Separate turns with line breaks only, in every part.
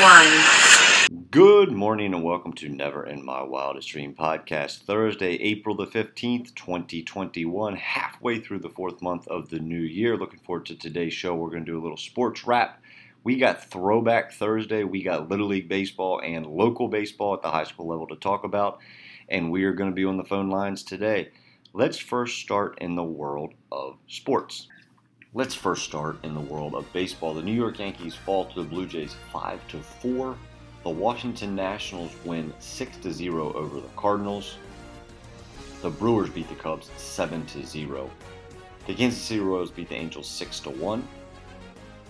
one.
Good morning and welcome to Never in My Wildest Dream podcast. Thursday, April the 15th, 2021, halfway through the fourth month of the new year. Looking forward to today's show. We're going to do a little sports wrap. We got Throwback Thursday. We got Little League Baseball and local baseball at the high school level to talk about. And we are going to be on the phone lines today. Let's first start in the world of sports. Let's first start in the world of baseball. The New York Yankees fall to the Blue Jays 5 to 4. The Washington Nationals win 6 to 0 over the Cardinals. The Brewers beat the Cubs 7 to 0. The Kansas City Royals beat the Angels 6 to 1.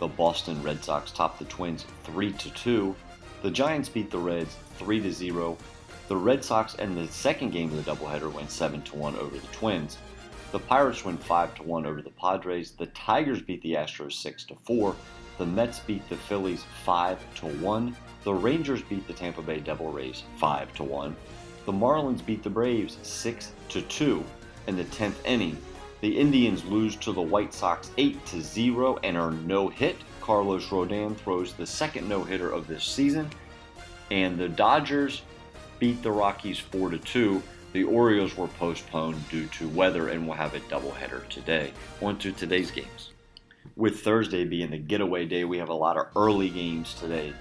The Boston Red Sox topped the Twins 3 to 2. The Giants beat the Reds 3 to 0. The Red Sox in the second game of the doubleheader went 7 to 1 over the Twins. The Pirates win 5 to 1 over the Padres. The Tigers beat the Astros 6 to 4. The Mets beat the Phillies 5 to 1. The Rangers beat the Tampa Bay Devil Rays 5 to 1. The Marlins beat the Braves 6 to 2 in the 10th inning. The Indians lose to the White Sox 8 to 0 and are no hit. Carlos Rodon throws the second no-hitter of this season. And the Dodgers beat the Rockies 4 to 2. The Orioles were postponed due to weather and will have a doubleheader today. On to today's games. With Thursday being the getaway day, we have a lot of early games today.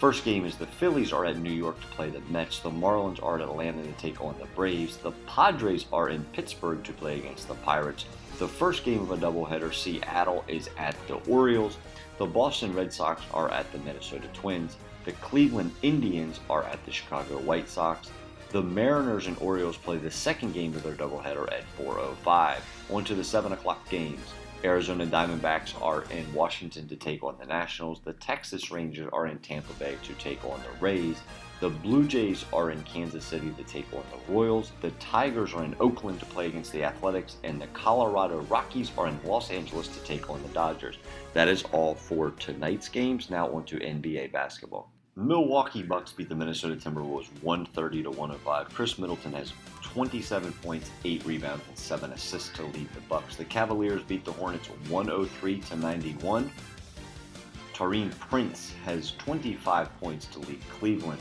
First game is the Phillies are at New York to play the Mets. The Marlins are at Atlanta to take on the Braves. The Padres are in Pittsburgh to play against the Pirates. The first game of a doubleheader, Seattle is at the Orioles. The Boston Red Sox are at the Minnesota Twins. The Cleveland Indians are at the Chicago White Sox. The Mariners and Orioles play the second game of their doubleheader at 4:05. On to the 7 o'clock games. Arizona Diamondbacks are in Washington to take on the Nationals. The Texas Rangers are in Tampa Bay to take on the Rays. The Blue Jays are in Kansas City to take on the Royals. The Tigers are in Oakland to play against the Athletics. And the Colorado Rockies are in Los Angeles to take on the Dodgers. That is all for tonight's games. Now on to NBA basketball. Milwaukee Bucks beat the Minnesota Timberwolves 130 to 105. Khris Middleton has 27 points, 8 rebounds, and 7 assists to lead the Bucks. The Cavaliers beat the Hornets 103 to 91. Taurean Prince has 25 points to lead Cleveland.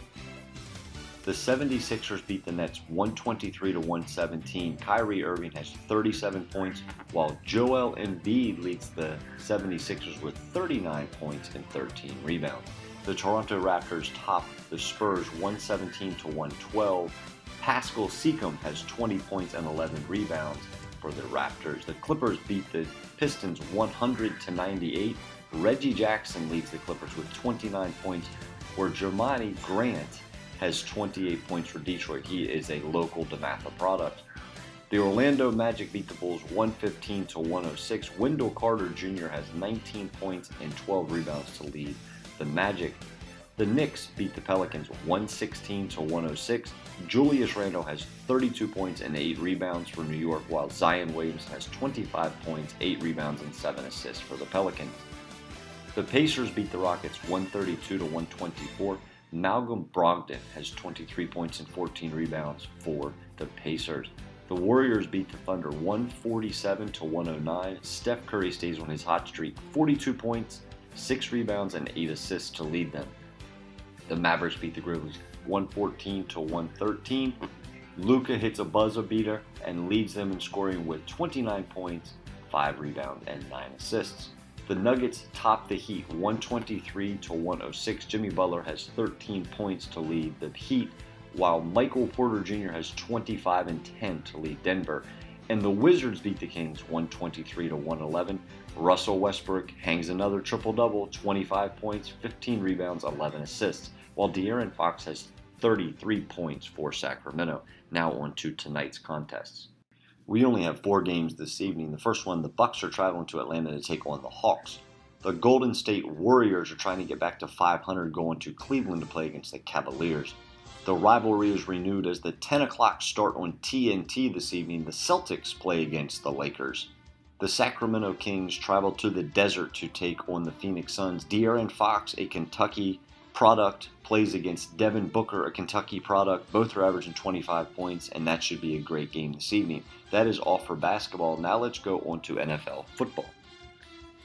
The 76ers beat the Nets 123 to 117. Kyrie Irving has 37 points, while Joel Embiid leads the 76ers with 39 points and 13 rebounds. The Toronto Raptors top the Spurs 117 to 112. Pascal Siakam has 20 points and 11 rebounds for the Raptors. The Clippers beat the Pistons 100 to 98. Reggie Jackson leads the Clippers with 29 points, where Jerami Grant has 28 points for Detroit. He is a local DeMatha product. The Orlando Magic beat the Bulls 115 to 106. Wendell Carter Jr. has 19 points and 12 rebounds to lead the Magic. The Knicks beat the Pelicans 116 to 106. Julius Randle has 32 points and 8 rebounds for New York, while Zion Williamson has 25 points, 8 rebounds, and 7 assists for the Pelicans. The Pacers beat the Rockets 132 to 124. Malcolm Brogdon has 23 points and 14 rebounds for the Pacers. The Warriors beat the Thunder 147 to 109. Steph Curry stays on his hot streak, 42 points, 6 rebounds, and 8 assists to lead them. The Mavericks beat the Grizzlies 114 to 113. Luka hits a buzzer beater and leads them in scoring with 29 points, 5 rebounds, and 9 assists. The Nuggets top the Heat 123 to 106. Jimmy Butler has 13 points to lead the Heat, while Michael Porter Jr. has 25 and 10 to lead Denver. And the Wizards beat the Kings 123 to 111. Russell Westbrook hangs another triple double 25 points, 15 rebounds, 11 assists, while De'Aaron Fox has 33 points for Sacramento. Now on to tonight's contests. We only have four games this evening. The first one, the Bucks are traveling to Atlanta to take on the Hawks. The Golden State Warriors are trying to get back to 500 going to Cleveland to play against the Cavaliers. The rivalry is renewed as the 10 o'clock start on TNT this evening. The Celtics play against the Lakers. The Sacramento Kings travel to the desert to take on the Phoenix Suns. De'Aaron Fox, a Kentucky product, plays against Devin Booker, a Kentucky product. Both are averaging 25 points, and that should be a great game this evening. That is all for basketball. Now let's go on to NFL football.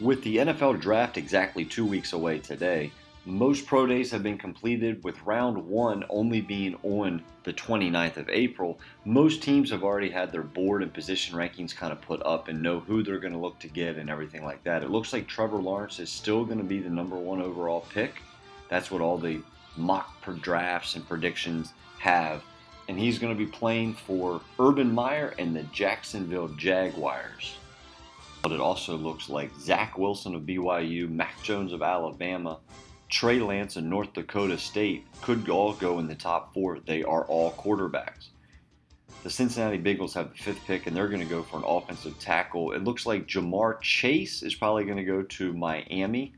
With the NFL draft exactly two weeks away today, most pro days have been completed with round one only being on the 29th of April. Most teams have already had their board and position rankings kind of put up and know who they're going to look to get and everything like that. It looks like Trevor Lawrence is still going to be the number one overall pick. That's what all the mock drafts and predictions have. And he's going to be playing for Urban Meyer and the Jacksonville Jaguars. But it also looks like Zach Wilson of BYU, Mac Jones of Alabama, Trey Lance and North Dakota State could all go in the top four. They are all quarterbacks. The Cincinnati Bengals have the fifth pick, and they're going to go for an offensive tackle. It looks like Ja'Marr Chase is probably going to go to Miami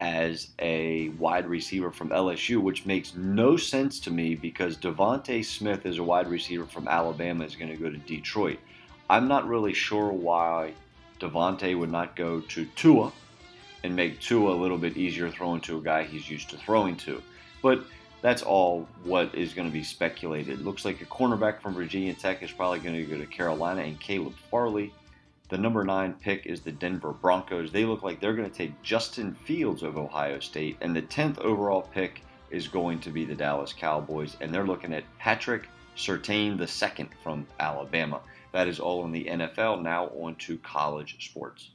as a wide receiver from LSU, which makes no sense to me because DeVonta Smith is a wide receiver from Alabama is going to go to Detroit. I'm not really sure why DeVonta would not go to Tua and make Tua a little bit easier throwing to a guy he's used to throwing to. But that's all what is going to be speculated. Looks like a cornerback from Virginia Tech is probably going to go to Carolina and Caleb Farley. The number nine pick is the Denver Broncos. They look like they're going to take Justin Fields of Ohio State. And the 10th overall pick is going to be the Dallas Cowboys. And they're looking at Patrick Surtain II from Alabama. That is all in the NFL. Now on to college sports.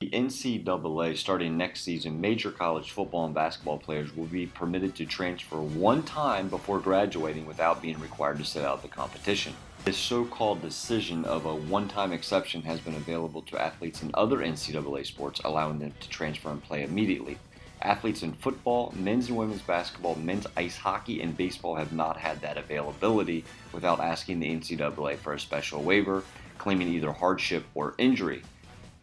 The NCAA, starting next season, major college football and basketball players will be permitted to transfer one time before graduating without being required to sit out the competition. This so called decision of a one time exception has been available to athletes in other NCAA sports, allowing them to transfer and play immediately. Athletes in football, men's and women's basketball, men's ice hockey, and baseball have not had that availability without asking the NCAA for a special waiver, claiming either hardship or injury.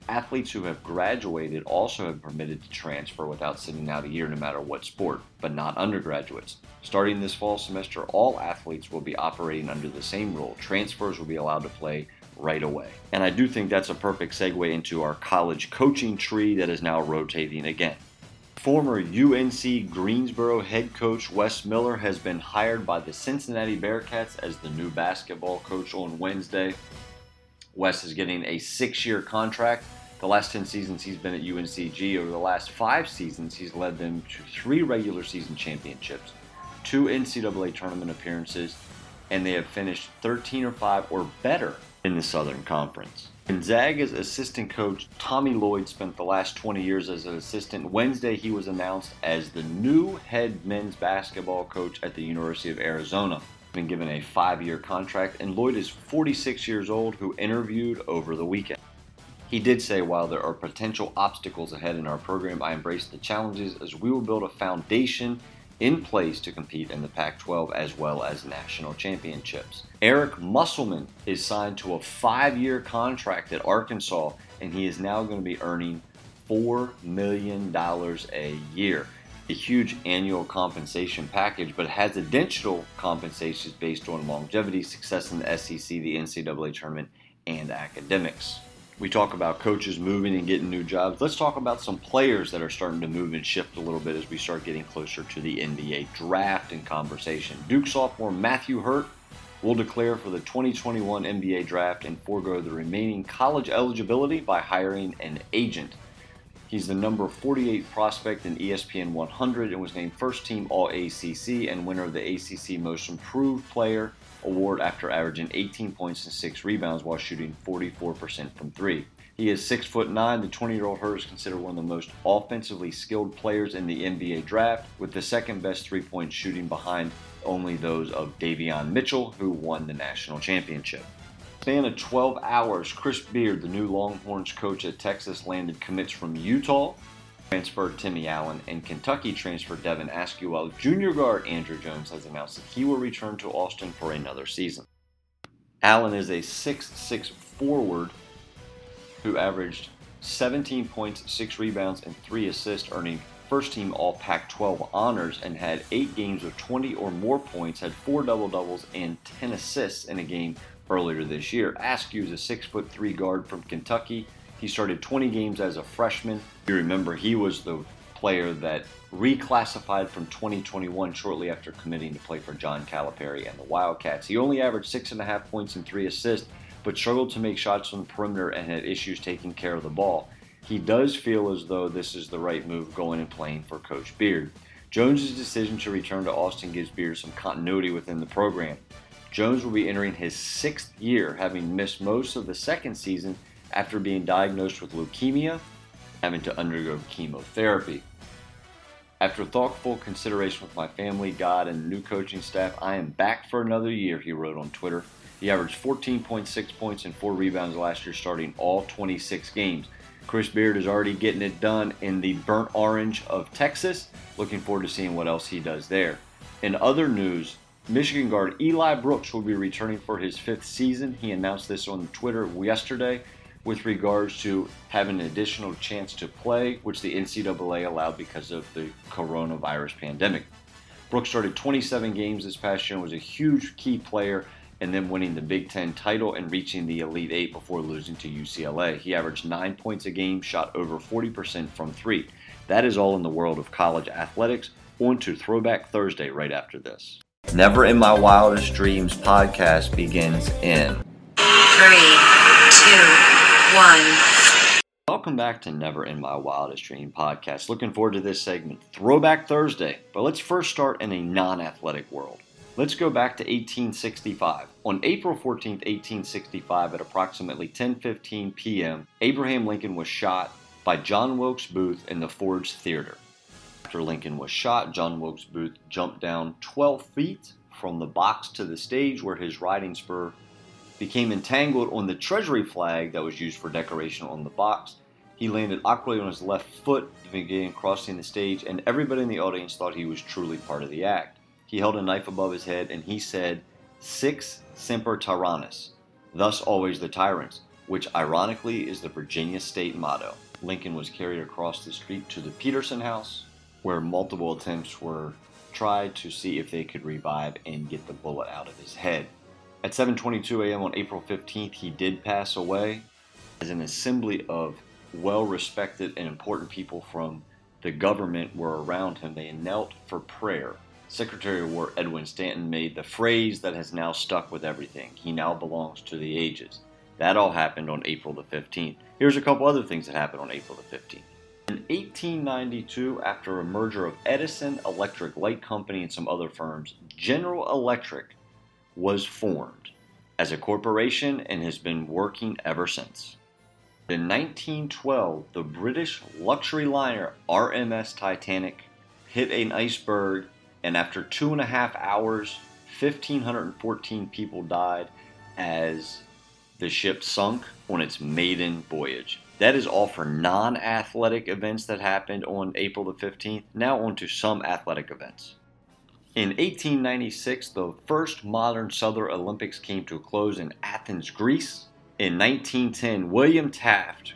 Athletes who have graduated also have permitted to transfer without sitting out a year no matter what sport, but not undergraduates. Starting this fall semester, all athletes will be operating under the same rule. Transfers will be allowed to play right away. And I do think that's a perfect segue into our college coaching tree that is now rotating again. Former UNC Greensboro head coach Wes Miller has been hired by the Cincinnati Bearcats as the new basketball coach on Wednesday. Wes is getting a six year contract. The last 10 seasons he's been at UNCG. Over the last five seasons, he's led them to three regular season championships, two NCAA tournament appearances, and they have finished 13 or 5 or better in the Southern Conference. Gonzaga's assistant coach Tommy Lloyd spent the last 20 years as an assistant. Wednesday, he was announced as the new head men's basketball coach at the University of Arizona been given a five year contract, and Lloyd is 46 years old, who interviewed over the weekend. He did say, while there are potential obstacles ahead in our program, I embrace the challenges as we will build a foundation in place to compete in the Pac 12 as well as national championships. Eric Musselman is signed to a five year contract at Arkansas, and he is now going to be earning $4 million a year a huge annual compensation package, but has additional compensations based on longevity, success in the SEC, the NCAA tournament, and academics. We talk about coaches moving and getting new jobs. Let's talk about some players that are starting to move and shift a little bit as we start getting closer to the NBA draft and conversation. Duke sophomore Matthew Hurt will declare for the 2021 NBA draft and forego the remaining college eligibility by hiring an agent. He's the number 48 prospect in ESPN 100 and was named first team All ACC and winner of the ACC Most Improved Player award after averaging 18 points and 6 rebounds while shooting 44% from 3. He is 6 foot 9. The 20-year-old Hurt is considered one of the most offensively skilled players in the NBA draft with the second best three-point shooting behind only those of Davion Mitchell who won the national championship span of 12 hours, Chris Beard, the new Longhorns coach at Texas, landed commits from Utah, transfer Timmy Allen, and Kentucky transfer Devin Askew, while junior guard Andrew Jones has announced that he will return to Austin for another season. Allen is a 6'6 forward who averaged 17 points, 6 rebounds, and 3 assists, earning first team All Pac 12 honors, and had 8 games of 20 or more points, had 4 double doubles, and 10 assists in a game earlier this year. Askew is a 6'3 guard from Kentucky. He started 20 games as a freshman. You remember he was the player that reclassified from 2021 shortly after committing to play for John Calipari and the Wildcats. He only averaged 6.5 points and 3 assists but struggled to make shots from the perimeter and had issues taking care of the ball. He does feel as though this is the right move going and playing for Coach Beard. Jones's decision to return to Austin gives Beard some continuity within the program. Jones will be entering his sixth year, having missed most of the second season after being diagnosed with leukemia, having to undergo chemotherapy. After thoughtful consideration with my family, God, and new coaching staff, I am back for another year, he wrote on Twitter. He averaged 14.6 points and 4 rebounds last year, starting all 26 games. Chris Beard is already getting it done in the burnt orange of Texas. Looking forward to seeing what else he does there. In other news, Michigan guard Eli Brooks will be returning for his fifth season. He announced this on Twitter yesterday with regards to having an additional chance to play, which the NCAA allowed because of the coronavirus pandemic. Brooks started 27 games this past year and was a huge key player and then winning the Big Ten title and reaching the Elite Eight before losing to UCLA. He averaged nine points a game, shot over 40% from three. That is all in the world of college athletics. On to Throwback Thursday right after this. Never in My Wildest Dreams podcast begins in
Three, two, one.
Welcome back to Never in My Wildest Dream podcast. Looking forward to this segment, Throwback Thursday. But let's first start in a non athletic world. Let's go back to 1865. On April 14, 1865, at approximately 10:15 p.m., Abraham Lincoln was shot by John Wilkes Booth in the Ford's Theater. After Lincoln was shot, John Wilkes Booth jumped down 12 feet from the box to the stage where his riding spur became entangled on the Treasury flag that was used for decoration on the box. He landed awkwardly on his left foot, began crossing the stage, and everybody in the audience thought he was truly part of the act. He held a knife above his head and he said, Sic semper tyrannis, thus always the tyrants, which ironically is the Virginia state motto. Lincoln was carried across the street to the Peterson House, where multiple attempts were tried to see if they could revive and get the bullet out of his head. At 7:22 a.m. on April 15th, he did pass away. As an assembly of well-respected and important people from the government were around him, they knelt for prayer Secretary of War Edwin Stanton made the phrase that has now stuck with everything. He now belongs to the ages. That all happened on April the 15th. Here's a couple other things that happened on April the 15th. In 1892, after a merger of Edison Electric Light Company and some other firms, General Electric was formed as a corporation and has been working ever since. In 1912, the British luxury liner RMS Titanic hit an iceberg and after two and a half hours, 1,514 people died as the ship sunk on its maiden voyage. That is all for non athletic events that happened on April the 15th. Now, on to some athletic events. In 1896, the first modern Southern Olympics came to a close in Athens, Greece. In 1910, William Taft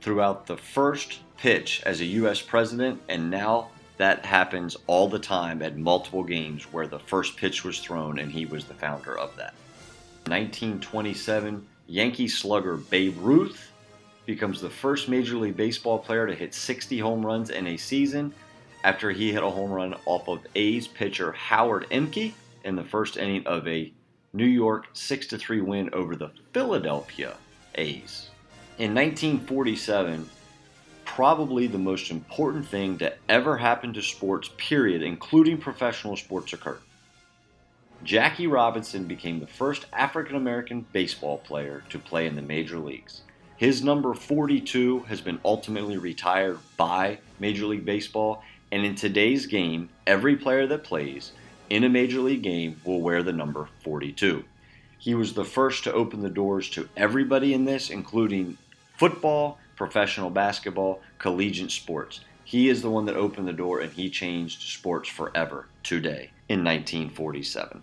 threw out the first pitch as a U.S. president, and now that happens all the time at multiple games where the first pitch was thrown and he was the founder of that. 1927, Yankee slugger Babe Ruth becomes the first Major League Baseball player to hit 60 home runs in a season after he hit a home run off of A's pitcher Howard Ehmke in the first inning of a New York 6 3 win over the Philadelphia A's. In 1947, probably the most important thing to ever happen to sports, period, including professional sports, occurred. Jackie Robinson became the first African American baseball player to play in the major leagues. His number 42 has been ultimately retired by Major League Baseball, and in today's game, every player that plays in a Major League game will wear the number 42. He was the first to open the doors to everybody in this, including football, professional basketball, collegiate sports. He is the one that opened the door and he changed sports forever today in 1947.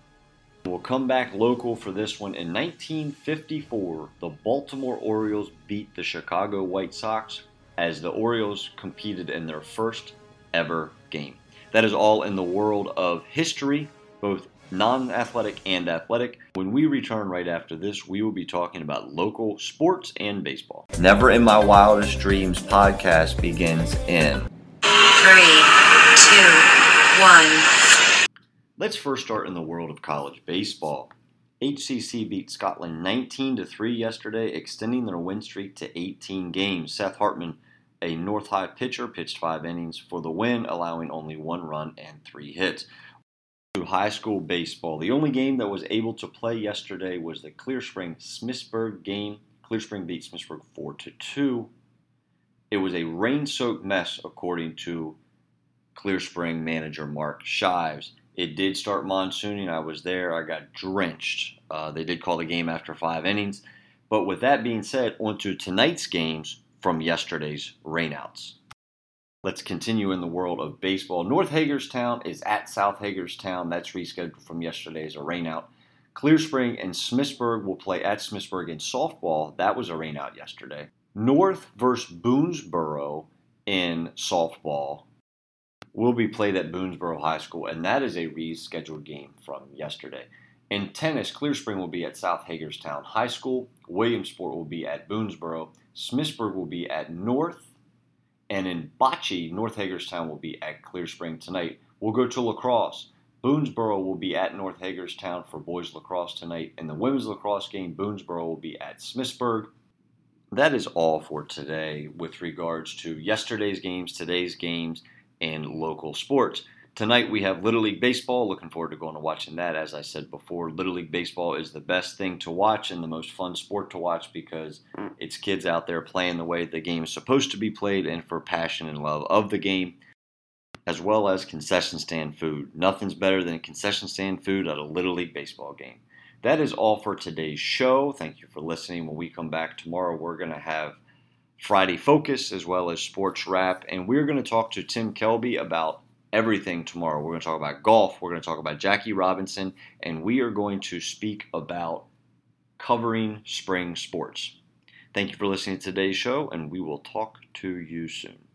We'll come back local for this one. In 1954, the Baltimore Orioles beat the Chicago White Sox as the Orioles competed in their first ever game. That is all in the world of history, both non athletic and athletic. When we return right after this, we will be talking about local sports and baseball. Never in My Wildest Dreams podcast begins in
Three, two, one.
Let's first start in the world of college baseball. HCC beat Scotland 19 to 3 yesterday, extending their win streak to 18 games. Seth Hartman, a North High pitcher, pitched 5 innings for the win, allowing only 1 run and 3 hits. To high school baseball, the only game that was able to play yesterday was the Clear Spring Smithsburg game. Clear Spring beat Smithsburg 4 to 2. It was a rain-soaked mess according to Clear Spring manager Mark Shives. It did start monsooning. I was there. I got drenched. Uh, they did call the game after five innings. But with that being said, on to tonight's games from yesterday's rainouts. Let's continue in the world of baseball. North Hagerstown is at South Hagerstown. That's rescheduled from yesterday as a rainout. Clear Spring and Smithsburg will play at Smithsburg in softball. That was a rainout yesterday. North versus Boonsboro in softball will be played at Boonsboro High School, and that is a rescheduled game from yesterday. In tennis, Clear Spring will be at South Hagerstown High School, Williamsport will be at Boonsboro, Smithsburg will be at North, and in bocce, North Hagerstown will be at Clear Spring tonight. We'll go to lacrosse. Boonsboro will be at North Hagerstown for boys lacrosse tonight. In the women's lacrosse game, Boonsboro will be at Smithsburg. That is all for today with regards to yesterday's games, today's games, and local sports. Tonight we have Little League Baseball. Looking forward to going and watching that. As I said before, Little League Baseball is the best thing to watch and the most fun sport to watch because it's kids out there playing the way the game is supposed to be played and for passion and love of the game, as well as concession stand food. Nothing's better than concession stand food at a Little League Baseball game. That is all for today's show. Thank you for listening. When we come back tomorrow, we're going to have Friday Focus as well as Sports Wrap. And we're going to talk to Tim Kelby about everything tomorrow. We're going to talk about golf, we're going to talk about Jackie Robinson, and we are going to speak about covering spring sports. Thank you for listening to today's show, and we will talk to you soon.